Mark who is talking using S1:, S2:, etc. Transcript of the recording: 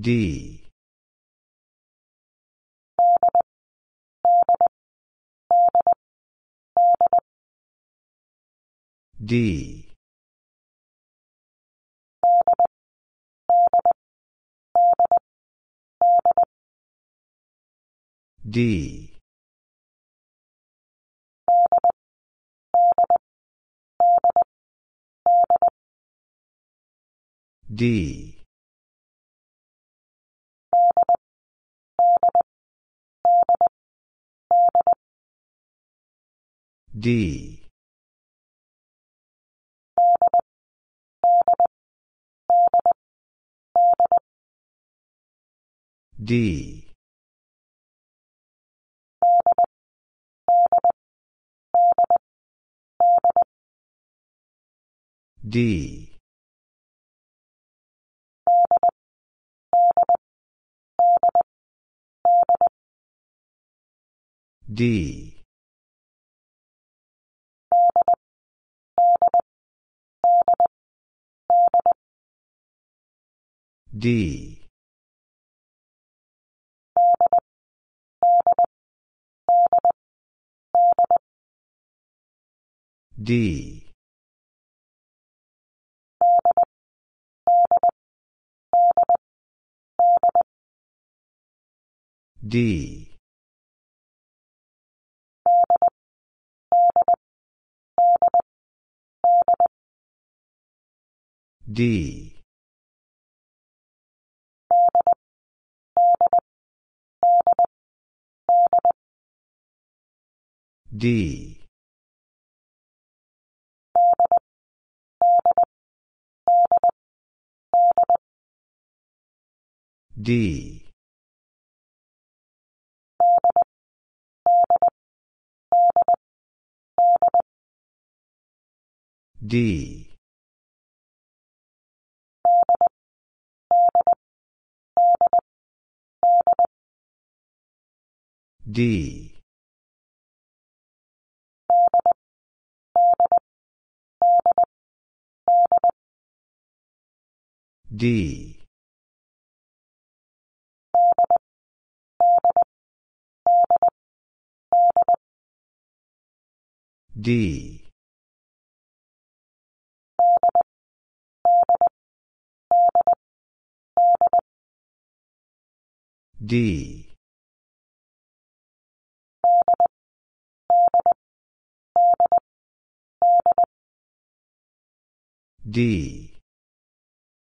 S1: D. D. D. D. D. D. D. D. D. D. D. D. D. D. D. D. D. D. D. D.